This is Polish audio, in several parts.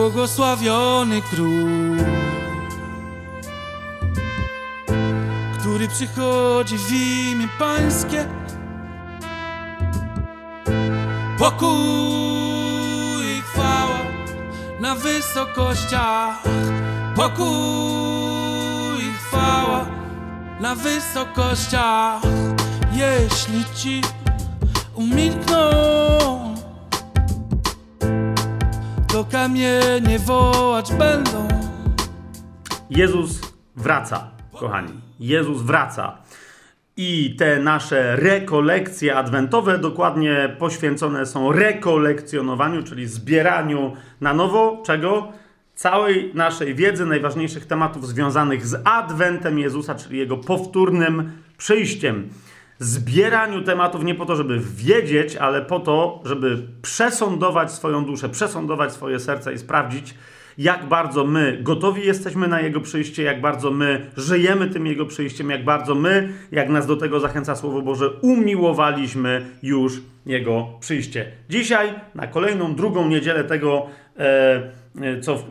Błogosławiony król, który przychodzi w imię Pańskie. Pokój i chwała na wysokościach. Pokój i chwała na wysokościach. Jeśli ci umilkną, to kamienie wołać będą. Jezus wraca, kochani. Jezus wraca. I te nasze rekolekcje adwentowe dokładnie poświęcone są rekolekcjonowaniu, czyli zbieraniu na nowo czego? Całej naszej wiedzy, najważniejszych tematów związanych z adwentem Jezusa, czyli jego powtórnym przyjściem. Zbieraniu tematów nie po to, żeby wiedzieć, ale po to, żeby przesądować swoją duszę, przesądować swoje serce i sprawdzić, jak bardzo my gotowi jesteśmy na Jego przyjście, jak bardzo my żyjemy tym Jego przyjściem, jak bardzo my, jak nas do tego zachęca Słowo Boże, umiłowaliśmy już Jego przyjście. Dzisiaj, na kolejną, drugą niedzielę tego, e, co w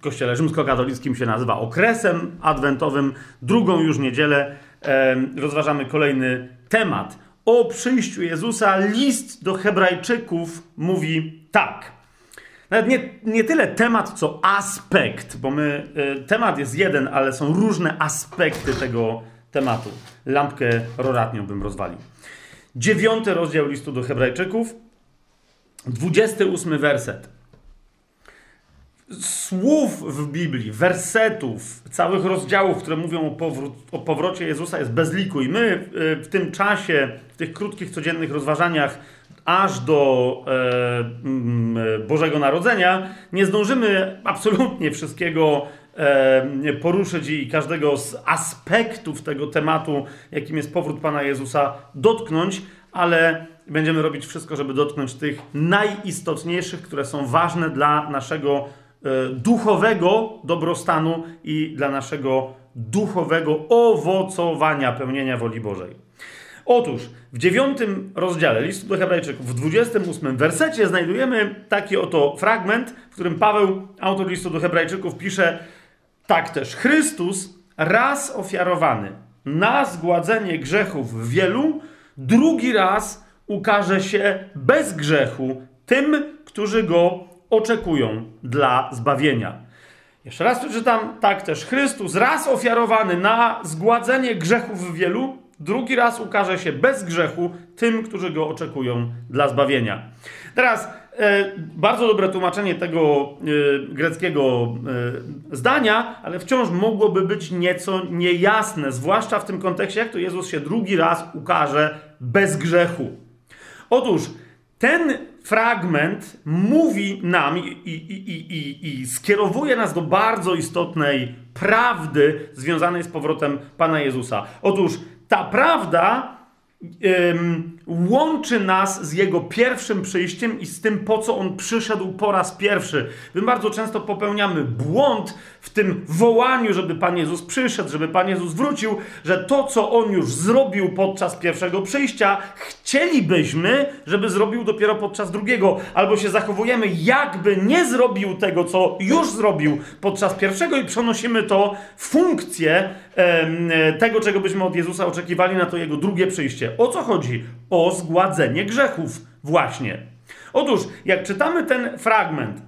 Kościele Rzymskokatolickim się nazywa okresem adwentowym, drugą już niedzielę, e, rozważamy kolejny temat. O przyjściu Jezusa list do Hebrajczyków mówi tak. Nawet nie, nie tyle temat, co aspekt, bo my, y, temat jest jeden, ale są różne aspekty tego tematu. Lampkę roratnią bym rozwalił. Dziewiąty rozdział listu do Hebrajczyków, 28 werset. Słów w Biblii, wersetów, całych rozdziałów, które mówią o, powró- o powrocie Jezusa jest bez liku. I my y, w tym czasie, w tych krótkich, codziennych rozważaniach, aż do e, mm, Bożego Narodzenia, nie zdążymy absolutnie wszystkiego e, poruszyć i każdego z aspektów tego tematu, jakim jest powrót Pana Jezusa, dotknąć, ale będziemy robić wszystko, żeby dotknąć tych najistotniejszych, które są ważne dla naszego duchowego dobrostanu i dla naszego duchowego owocowania pełnienia woli Bożej. Otóż w dziewiątym rozdziale listu do Hebrajczyków, w 28 wersecie znajdujemy taki oto fragment, w którym Paweł, autor listu do Hebrajczyków, pisze tak też. Chrystus raz ofiarowany na zgładzenie grzechów wielu, drugi raz ukaże się bez grzechu tym, którzy go oczekują dla zbawienia. Jeszcze raz przeczytam, tak też Chrystus raz ofiarowany na zgładzenie grzechów wielu, drugi raz ukaże się bez grzechu tym, którzy go oczekują dla zbawienia. Teraz e, bardzo dobre tłumaczenie tego e, greckiego e, zdania, ale wciąż mogłoby być nieco niejasne, zwłaszcza w tym kontekście, jak to Jezus się drugi raz ukaże bez grzechu. Otóż ten fragment mówi nam i, i, i, i, skierowuje nas do bardzo istotnej prawdy związanej z powrotem Pana Jezusa. Otóż ta prawda łączy nas z Jego pierwszym przyjściem i z tym, po co On przyszedł po raz pierwszy. My bardzo często popełniamy błąd w tym wołaniu, żeby Pan Jezus przyszedł, żeby Pan Jezus wrócił, że to, co On już zrobił podczas pierwszego przyjścia, chcielibyśmy, żeby zrobił dopiero podczas drugiego. Albo się zachowujemy, jakby nie zrobił tego, co już zrobił podczas pierwszego i przenosimy to funkcję tego, czego byśmy od Jezusa oczekiwali na to Jego drugie przyjście. O co chodzi? O zgładzenie grzechów właśnie. Otóż, jak czytamy ten fragment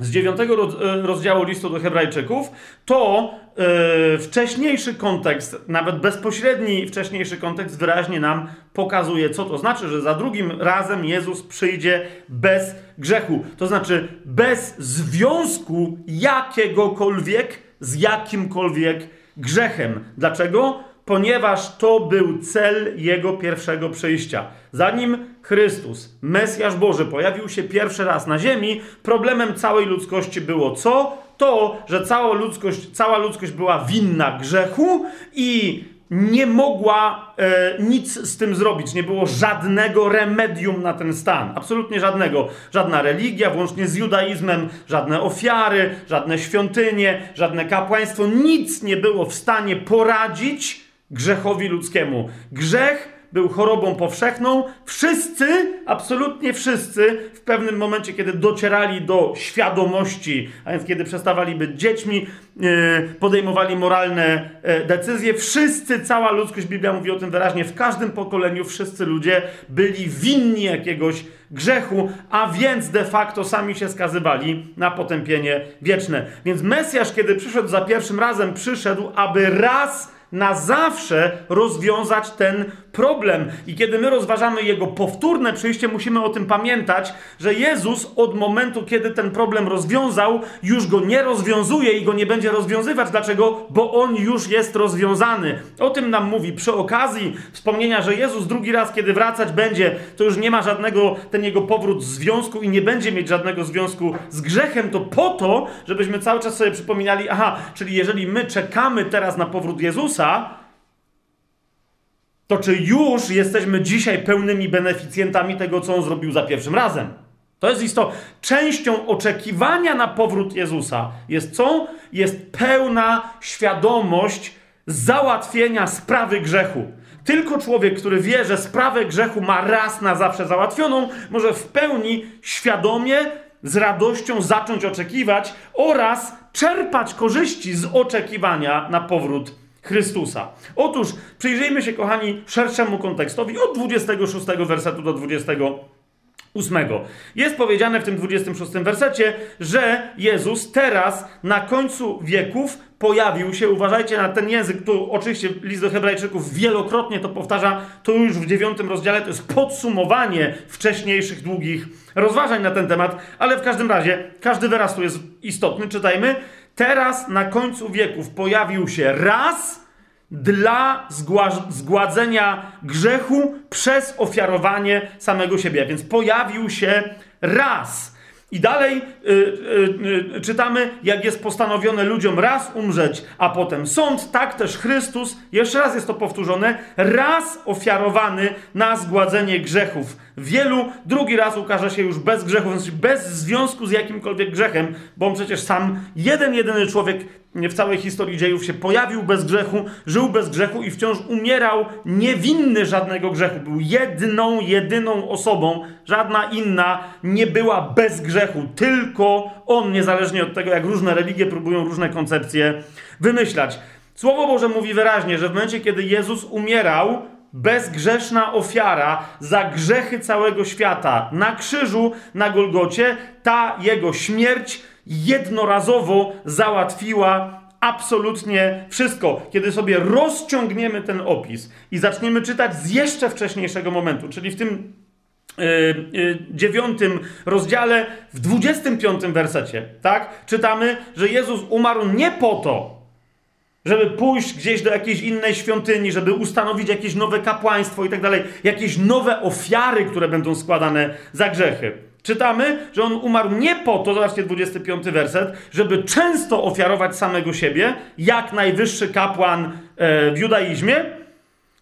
z dziewiątego rozdziału listu do Hebrajczyków, to yy, wcześniejszy kontekst, nawet bezpośredni wcześniejszy kontekst, wyraźnie nam pokazuje, co to znaczy, że za drugim razem Jezus przyjdzie bez grzechu. To znaczy bez związku jakiegokolwiek z jakimkolwiek grzechem. Dlaczego? ponieważ to był cel jego pierwszego przyjścia. Zanim Chrystus, Mesjasz Boży, pojawił się pierwszy raz na ziemi, problemem całej ludzkości było co? To, że cała ludzkość, cała ludzkość była winna grzechu i nie mogła e, nic z tym zrobić. Nie było żadnego remedium na ten stan. Absolutnie żadnego. Żadna religia, włącznie z judaizmem, żadne ofiary, żadne świątynie, żadne kapłaństwo. Nic nie było w stanie poradzić grzechowi ludzkiemu. Grzech był chorobą powszechną. Wszyscy, absolutnie wszyscy, w pewnym momencie, kiedy docierali do świadomości, a więc kiedy przestawali być dziećmi, e, podejmowali moralne e, decyzje, wszyscy, cała ludzkość, Biblia mówi o tym wyraźnie, w każdym pokoleniu wszyscy ludzie byli winni jakiegoś grzechu, a więc de facto sami się skazywali na potępienie wieczne. Więc Mesjasz, kiedy przyszedł za pierwszym razem, przyszedł, aby raz na zawsze rozwiązać ten problem. I kiedy my rozważamy jego powtórne przyjście, musimy o tym pamiętać, że Jezus od momentu, kiedy ten problem rozwiązał, już go nie rozwiązuje i go nie będzie rozwiązywać. Dlaczego? Bo on już jest rozwiązany. O tym nam mówi przy okazji wspomnienia, że Jezus drugi raz, kiedy wracać będzie, to już nie ma żadnego ten jego powrót związku i nie będzie mieć żadnego związku z grzechem. To po to, żebyśmy cały czas sobie przypominali, aha, czyli jeżeli my czekamy teraz na powrót Jezusa, to czy już jesteśmy dzisiaj pełnymi beneficjentami tego, co on zrobił za pierwszym razem? To jest istotne. Częścią oczekiwania na powrót Jezusa jest co? Jest pełna świadomość załatwienia sprawy grzechu. Tylko człowiek, który wie, że sprawę grzechu ma raz na zawsze załatwioną, może w pełni świadomie, z radością zacząć oczekiwać oraz czerpać korzyści z oczekiwania na powrót Chrystusa. Otóż przyjrzyjmy się, kochani, szerszemu kontekstowi od 26 wersetu do 28. Jest powiedziane w tym 26 wersecie, że Jezus teraz na końcu wieków pojawił się, uważajcie na ten język, tu oczywiście list do Hebrajczyków wielokrotnie to powtarza, to już w dziewiątym rozdziale to jest podsumowanie wcześniejszych długich rozważań na ten temat, ale w każdym razie każdy wyraz tu jest istotny, czytajmy. Teraz na końcu wieków pojawił się raz dla zgładzenia grzechu przez ofiarowanie samego siebie. Więc pojawił się raz. I dalej y, y, y, czytamy, jak jest postanowione ludziom raz umrzeć, a potem sąd, tak też Chrystus, jeszcze raz jest to powtórzone, raz ofiarowany na zgładzenie grzechów. Wielu, drugi raz ukaże się już bez grzechów, bez związku z jakimkolwiek grzechem, bo on przecież sam, jeden, jedyny człowiek w całej historii dziejów się pojawił bez grzechu, żył bez grzechu i wciąż umierał niewinny żadnego grzechu. Był jedną, jedyną osobą, żadna inna nie była bez grzechu, tylko on, niezależnie od tego, jak różne religie próbują różne koncepcje wymyślać. Słowo Boże mówi wyraźnie, że w momencie, kiedy Jezus umierał, bezgrzeszna ofiara za grzechy całego świata na krzyżu, na Golgocie, ta jego śmierć jednorazowo załatwiła absolutnie wszystko. Kiedy sobie rozciągniemy ten opis i zaczniemy czytać z jeszcze wcześniejszego momentu, czyli w tym yy, yy, dziewiątym rozdziale, w dwudziestym piątym wersecie, tak? Czytamy, że Jezus umarł nie po to, żeby pójść gdzieś do jakiejś innej świątyni, żeby ustanowić jakieś nowe kapłaństwo i tak dalej, jakieś nowe ofiary, które będą składane za grzechy. Czytamy, że on umarł nie po to, zobaczcie 25 werset, żeby często ofiarować samego siebie, jak najwyższy kapłan e, w judaizmie,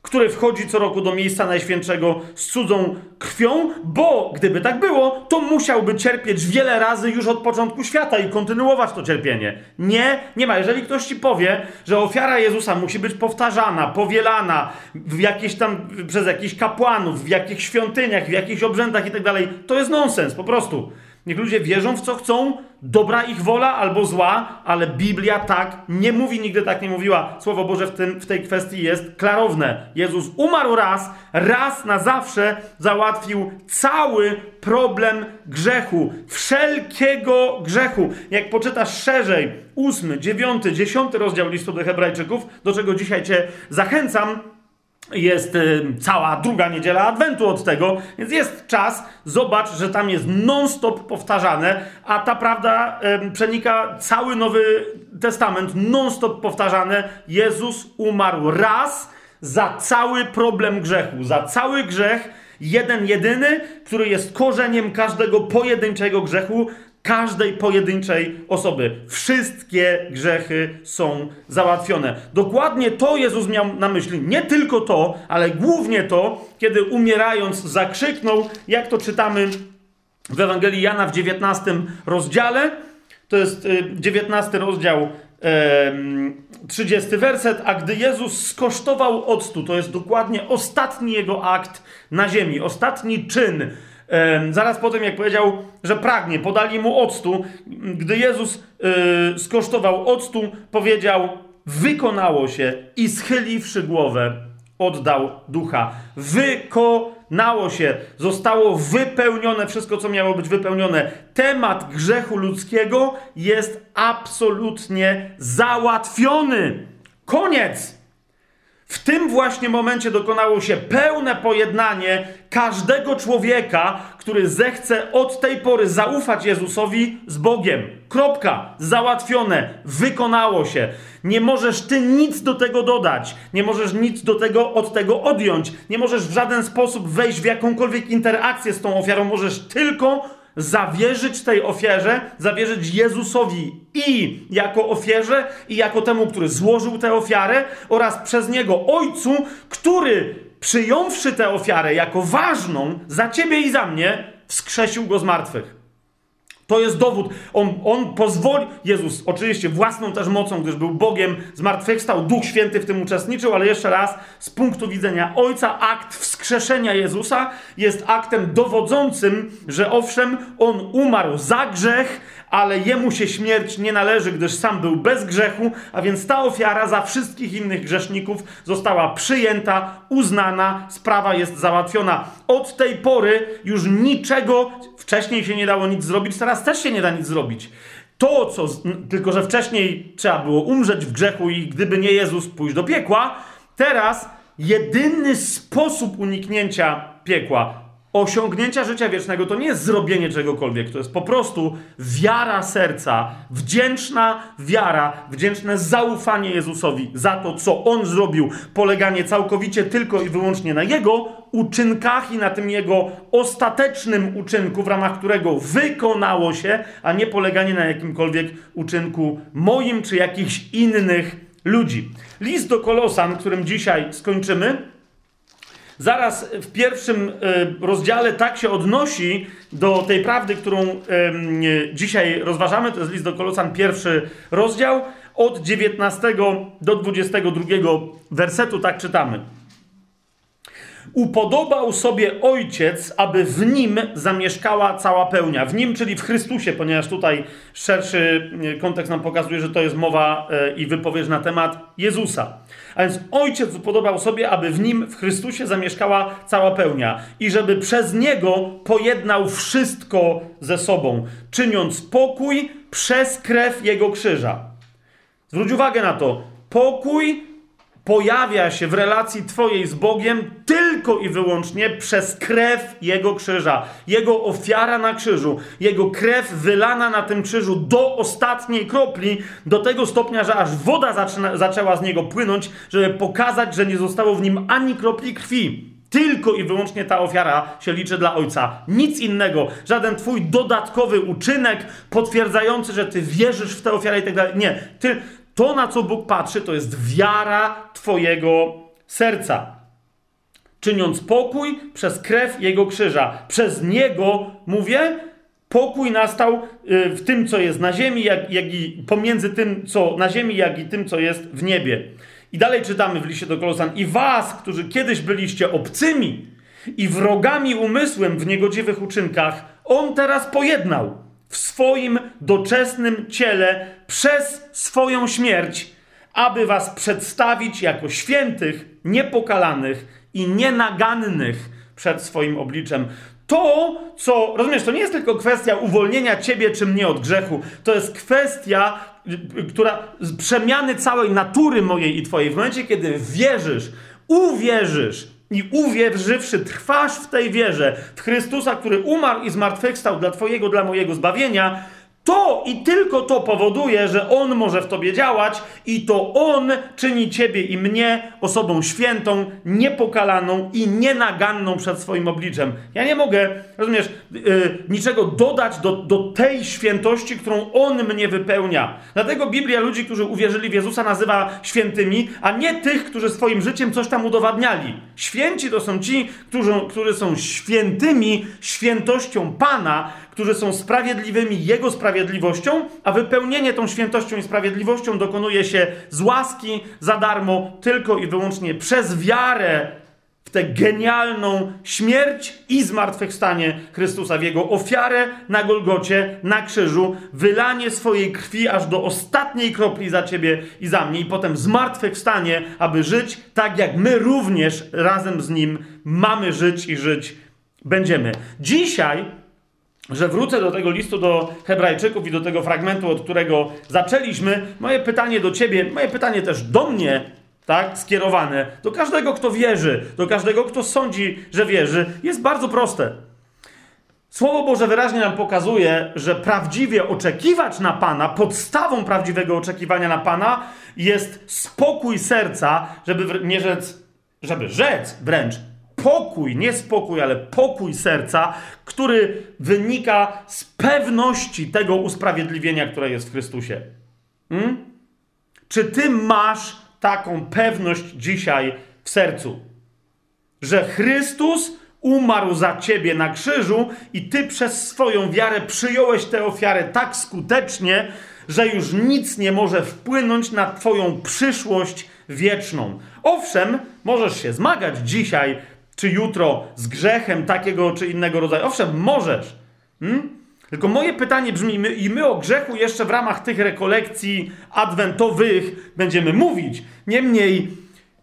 który wchodzi co roku do miejsca najświętszego z cudzą krwią, bo gdyby tak było, to musiałby cierpieć wiele razy już od początku świata i kontynuować to cierpienie. Nie, nie ma. Jeżeli ktoś ci powie, że ofiara Jezusa musi być powtarzana, powielana w jakieś tam, przez jakichś kapłanów, w jakichś świątyniach, w jakichś obrzędach i tak dalej, to jest nonsens, po prostu. Niech ludzie wierzą w co chcą, dobra ich wola albo zła, ale Biblia tak nie mówi, nigdy tak nie mówiła. Słowo Boże w, tym, w tej kwestii jest klarowne. Jezus umarł raz, raz na zawsze załatwił cały problem grzechu, wszelkiego grzechu. Jak poczytasz szerzej, ósmy, dziewiąty, dziesiąty rozdział listu do Hebrajczyków, do czego dzisiaj Cię zachęcam, jest y, cała druga niedziela Adwentu od tego, więc jest czas, zobacz, że tam jest non-stop powtarzane, a ta prawda przenika cały Nowy Testament, non-stop powtarzane. Jezus umarł raz za cały problem grzechu, za cały grzech, jeden jedyny, który jest korzeniem każdego pojedynczego grzechu, każdej pojedynczej osoby. Wszystkie grzechy są załatwione. Dokładnie to Jezus miał na myśli. Nie tylko to, ale głównie to, kiedy umierając zakrzyknął, jak to czytamy w Ewangelii Jana w 19 rozdziale. To jest 19 y, rozdział 30 werset, a gdy Jezus skosztował octu, to jest dokładnie ostatni jego akt na ziemi, ostatni czyn. Zaraz po tym, jak powiedział, że pragnie, podali mu octu. Gdy Jezus e, skosztował octu, powiedział: Wykonało się i schyliwszy głowę, oddał ducha. Wykonało się, zostało wypełnione wszystko, co miało być wypełnione. Temat grzechu ludzkiego jest absolutnie załatwiony. Koniec. W tym właśnie momencie dokonało się pełne pojednanie każdego człowieka, który zechce od tej pory zaufać Jezusowi z Bogiem. Kropka. Załatwione. Wykonało się. Nie możesz ty nic do tego dodać. Nie możesz nic do tego od tego odjąć. Nie możesz w żaden sposób wejść w jakąkolwiek interakcję z tą ofiarą. Możesz tylko zawierzyć tej ofierze, zawierzyć Jezusowi i jako ofierze, i jako temu, który złożył tę ofiarę, oraz przez niego Ojcu, który przyjąwszy tę ofiarę jako ważną za ciebie i za mnie, wskrzesił go z martwych. To jest dowód. On, on pozwoli. Jezus, oczywiście własną też mocą, gdyż był Bogiem, zmartwychwstał, Duch Święty w tym uczestniczył, ale jeszcze raz, z punktu widzenia Ojca, akt wskrzeszenia Jezusa jest aktem dowodzącym, że owszem, on umarł za grzech, ale jemu się śmierć nie należy, gdyż sam był bez grzechu, a więc ta ofiara za wszystkich innych grzeszników została przyjęta, uznana, sprawa jest załatwiona. Od tej pory już niczego, wcześniej się nie dało nic zrobić, teraz też się nie da nic zrobić. To, co, tylko że wcześniej trzeba było umrzeć w grzechu i gdyby nie Jezus, pójść do piekła, teraz jedyny sposób uniknięcia piekła, osiągnięcia życia wiecznego to nie jest zrobienie czegokolwiek, to jest po prostu wiara serca, wdzięczna wiara, wdzięczne zaufanie Jezusowi za to, co On zrobił, poleganie całkowicie tylko i wyłącznie na Jego uczynkach i na tym Jego ostatecznym uczynku, w ramach którego wykonało się, a nie poleganie na jakimkolwiek uczynku moim czy jakichś innych ludzi. List do Kolosan, którym dzisiaj skończymy, zaraz w pierwszym e, rozdziale tak się odnosi do tej prawdy, którą dzisiaj rozważamy. To jest list do Kolosan, pierwszy rozdział. Od 19 do 22 wersetu tak czytamy. Upodobał sobie ojciec, aby w nim zamieszkała cała pełnia. W nim, czyli w Chrystusie, ponieważ tutaj szerszy e, kontekst nam pokazuje, że to jest mowa e, i wypowiedź na temat Jezusa. A więc ojciec upodobał sobie, aby w nim, w Chrystusie, zamieszkała cała pełnia i żeby przez niego pojednał wszystko ze sobą, czyniąc pokój przez krew jego krzyża. Zwróć uwagę na to. Pokój pojawia się w relacji Twojej z Bogiem tylko i wyłącznie przez krew Jego krzyża. Jego ofiara na krzyżu, Jego krew wylana na tym krzyżu do ostatniej kropli, do tego stopnia, że aż woda zaczyna, zaczęła z niego płynąć, żeby pokazać, że nie zostało w nim ani kropli krwi. Tylko i wyłącznie ta ofiara się liczy dla Ojca. Nic innego. Żaden Twój dodatkowy uczynek potwierdzający, że Ty wierzysz w tę ofiarę i tak dalej. Nie. Ty, to, na co Bóg patrzy, to jest wiara Twojego serca. Czyniąc pokój przez krew Jego krzyża. Przez Niego, mówię, pokój nastał y, w tym, co jest na ziemi, jak, jak i pomiędzy tym, co na ziemi, jak i tym, co jest w niebie. I dalej czytamy w liście do Kolosan. I was, którzy kiedyś byliście obcymi i wrogami umysłem w niegodziwych uczynkach, On teraz pojednał w swoim doczesnym ciele przez swoją śmierć, aby was przedstawić jako świętych, niepokalanych i nienagannych przed swoim obliczem. To, co, rozumiesz, to nie jest tylko kwestia uwolnienia ciebie czy mnie od grzechu, to jest kwestia, która przemiany całej natury mojej i twojej. W momencie, kiedy wierzysz, uwierzysz, i uwierzywszy, trwasz w tej wierze w Chrystusa, który umarł i zmartwychwstał dla Twojego, dla mojego zbawienia, to i tylko to powoduje, że On może w tobie działać i to On czyni ciebie i mnie osobą świętą, niepokalaną i nienaganną przed swoim obliczem. Ja nie mogę, rozumiesz, yy, niczego dodać do, do tej świętości, którą On mnie wypełnia. Dlatego Biblia ludzi, którzy uwierzyli w Jezusa, nazywa świętymi, a nie tych, którzy swoim życiem coś tam udowadniali. Święci to są ci, którzy, którzy są świętymi świętością Pana, którzy są sprawiedliwymi Jego sprawiedliwością, a wypełnienie tą świętością i sprawiedliwością dokonuje się z łaski za darmo, tylko i wyłącznie przez wiarę w tę genialną śmierć i zmartwychwstanie Chrystusa, w Jego ofiarę na Golgocie, na krzyżu, wylanie swojej krwi aż do ostatniej kropli za Ciebie i za mnie, i potem zmartwychwstanie, aby żyć tak, jak my również razem z Nim mamy żyć i żyć będziemy. Dzisiaj, że wrócę do tego listu do Hebrajczyków i do tego fragmentu, od którego zaczęliśmy, moje pytanie do Ciebie, moje pytanie też do mnie, tak, skierowane do każdego, kto wierzy, do każdego, kto sądzi, że wierzy, jest bardzo proste. Słowo Boże wyraźnie nam pokazuje, że prawdziwie oczekiwać na Pana, podstawą prawdziwego oczekiwania na Pana jest spokój serca, żeby nie rzec, żeby rzec wręcz pokój, nie spokój, ale pokój serca, który wynika z pewności tego usprawiedliwienia, które jest w Chrystusie. Hmm? Czy ty masz taką pewność dzisiaj w sercu, że Chrystus umarł za ciebie na krzyżu i ty przez swoją wiarę przyjąłeś tę ofiarę tak skutecznie, że już nic nie może wpłynąć na twoją przyszłość wieczną. Owszem, możesz się zmagać dzisiaj czy jutro z grzechem takiego czy innego rodzaju. Owszem, możesz. Hmm? Tylko moje pytanie brzmi, my, i my o grzechu jeszcze w ramach tych rekolekcji adwentowych będziemy mówić. Niemniej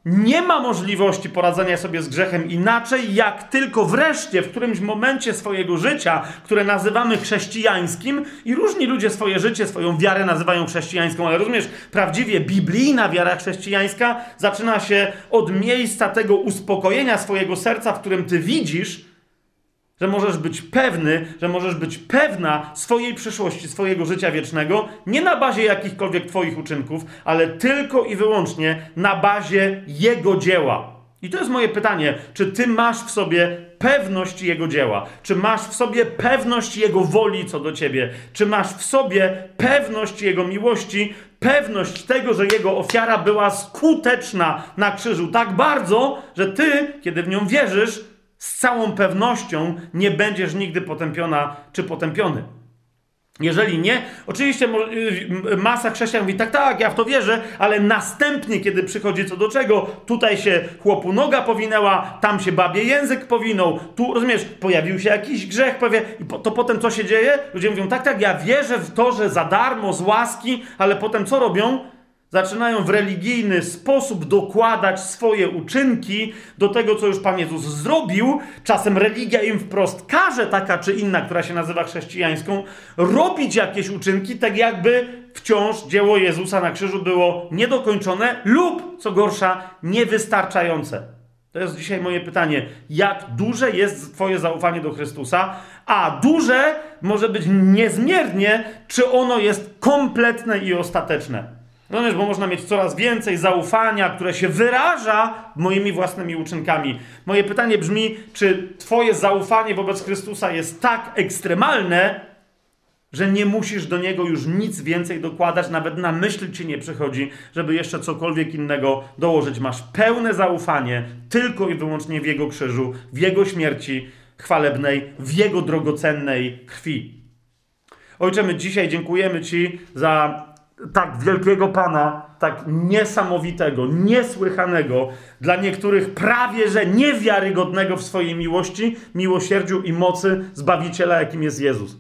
nie ma możliwości poradzenia sobie z grzechem inaczej, jak tylko wreszcie w którymś momencie swojego życia, które nazywamy chrześcijańskim, i różni ludzie swoje życie, swoją wiarę nazywają chrześcijańską, ale rozumiesz, prawdziwie biblijna wiara chrześcijańska zaczyna się od miejsca tego uspokojenia swojego serca, w którym ty widzisz, że możesz być pewny, że możesz być pewna swojej przyszłości, swojego życia wiecznego, nie na bazie jakichkolwiek Twoich uczynków, ale tylko i wyłącznie na bazie Jego dzieła. I to jest moje pytanie: czy Ty masz w sobie pewność Jego dzieła? Czy masz w sobie pewność Jego woli co do Ciebie? Czy masz w sobie pewność Jego miłości, pewność tego, że Jego ofiara była skuteczna na krzyżu tak bardzo, że Ty, kiedy w nią wierzysz, z całą pewnością nie będziesz nigdy potępiona czy potępiony. Jeżeli nie, oczywiście y, masa chrześcijan mówi, tak, tak, ja w to wierzę, ale następnie, kiedy przychodzi co do czego, tutaj się chłopu noga powinęła, tam się babie język powinął, tu, rozumiesz, pojawił się jakiś grzech, powie, i to potem co się dzieje? Ludzie mówią, tak, tak, ja wierzę w to, że za darmo, z łaski, ale potem co robią? Zaczynają w religijny sposób dokładać swoje uczynki do tego, co już Pan Jezus zrobił. Czasem religia im wprost każe, taka czy inna, która się nazywa chrześcijańską, robić jakieś uczynki, tak jakby wciąż dzieło Jezusa na krzyżu było niedokończone lub, co gorsza, niewystarczające. To jest dzisiaj moje pytanie. Jak duże jest Twoje zaufanie do Chrystusa? A duże może być niezmiernie, czy ono jest kompletne i ostateczne. Rozumiesz, bo można mieć coraz więcej zaufania, które się wyraża moimi własnymi uczynkami. Moje pytanie brzmi, czy Twoje zaufanie wobec Chrystusa jest tak ekstremalne, że nie musisz do Niego już nic więcej dokładać, nawet na myśl Ci nie przychodzi, żeby jeszcze cokolwiek innego dołożyć. Masz pełne zaufanie tylko i wyłącznie w Jego krzyżu, w Jego śmierci chwalebnej, w Jego drogocennej krwi. Ojcze, my dzisiaj dziękujemy Ci za tak wielkiego Pana, tak niesamowitego, niesłychanego, dla niektórych prawie że niewiarygodnego w swojej miłości, miłosierdziu i mocy Zbawiciela, jakim jest Jezus.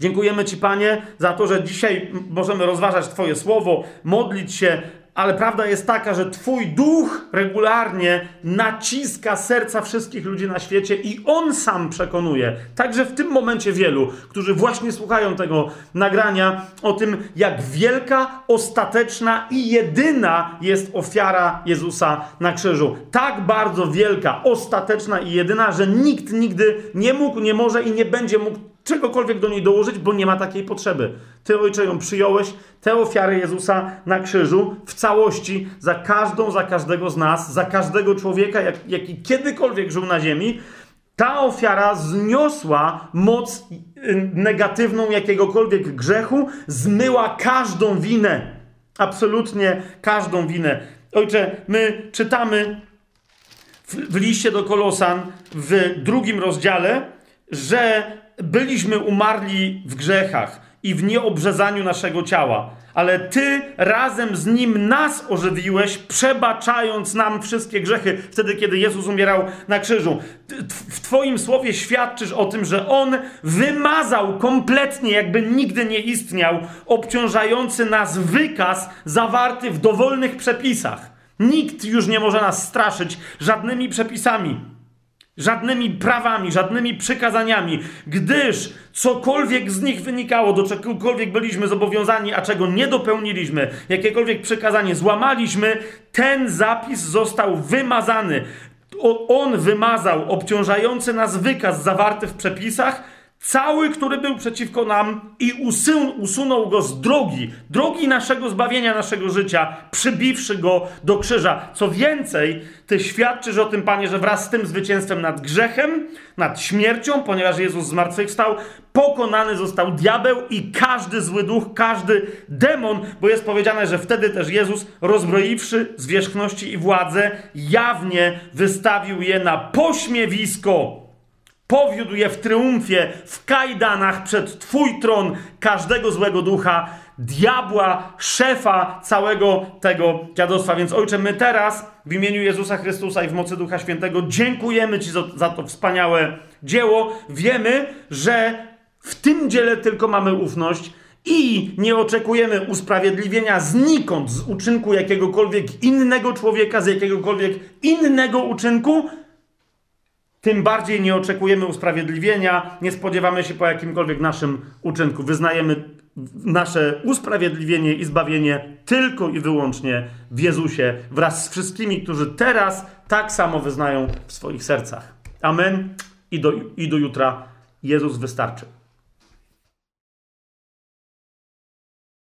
Dziękujemy Ci, Panie, za to, że dzisiaj możemy rozważać Twoje słowo, modlić się, ale prawda jest taka, że Twój duch regularnie naciska serca wszystkich ludzi na świecie i On sam przekonuje, także w tym momencie wielu, którzy właśnie słuchają tego nagrania, o tym, jak wielka, ostateczna i jedyna jest ofiara Jezusa na krzyżu. Tak bardzo wielka, ostateczna i jedyna, że nikt nigdy nie mógł, nie może i nie będzie mógł czegokolwiek do niej dołożyć, bo nie ma takiej potrzeby. Ty, Ojcze, ją przyjąłeś, tę ofiarę Jezusa na krzyżu w całości, za każdą, za każdego z nas, za każdego człowieka, jak, jaki kiedykolwiek żył na ziemi. Ta ofiara zniosła moc y, negatywną jakiegokolwiek grzechu, zmyła każdą winę. Absolutnie każdą winę. Ojcze, my czytamy w, w liście do Kolosan w drugim rozdziale, że byliśmy umarli w grzechach i w nieobrzezaniu naszego ciała, ale Ty razem z Nim nas ożywiłeś, przebaczając nam wszystkie grzechy, wtedy kiedy Jezus umierał na krzyżu. W Twoim słowie świadczysz o tym, że On wymazał kompletnie, jakby nigdy nie istniał, obciążający nas wykaz zawarty w dowolnych przepisach. Nikt już nie może nas straszyć żadnymi przepisami żadnymi prawami, żadnymi przykazaniami, gdyż cokolwiek z nich wynikało, do czegokolwiek byliśmy zobowiązani, a czego nie dopełniliśmy, jakiekolwiek przykazanie złamaliśmy, ten zapis został wymazany. On wymazał obciążający nas wykaz zawarty w przepisach, cały, który był przeciwko nam i usun usunął go z drogi, drogi naszego zbawienia, naszego życia, przybiwszy go do krzyża. Co więcej, ty świadczysz o tym, Panie, że wraz z tym zwycięstwem nad grzechem, nad śmiercią, ponieważ Jezus zmartwychwstał, pokonany został diabeł i każdy zły duch, każdy demon, bo jest powiedziane, że wtedy też Jezus, rozbroiwszy zwierzchności i władzę, jawnie wystawił je na pośmiewisko Powiódł je w triumfie, w kajdanach przed Twój tron każdego złego ducha, diabła, szefa całego tego dziadostwa. Więc Ojcze, my teraz w imieniu Jezusa Chrystusa i w mocy Ducha Świętego dziękujemy Ci za, za to wspaniałe dzieło. Wiemy, że w tym dziele tylko mamy ufność i nie oczekujemy usprawiedliwienia znikąd z uczynku jakiegokolwiek innego człowieka, z jakiegokolwiek innego uczynku, tym bardziej nie oczekujemy usprawiedliwienia, nie spodziewamy się po jakimkolwiek naszym uczynku. Wyznajemy nasze usprawiedliwienie i zbawienie tylko i wyłącznie w Jezusie, wraz z wszystkimi, którzy teraz tak samo wyznają w swoich sercach. Amen. I do, i do jutra. Jezus wystarczy.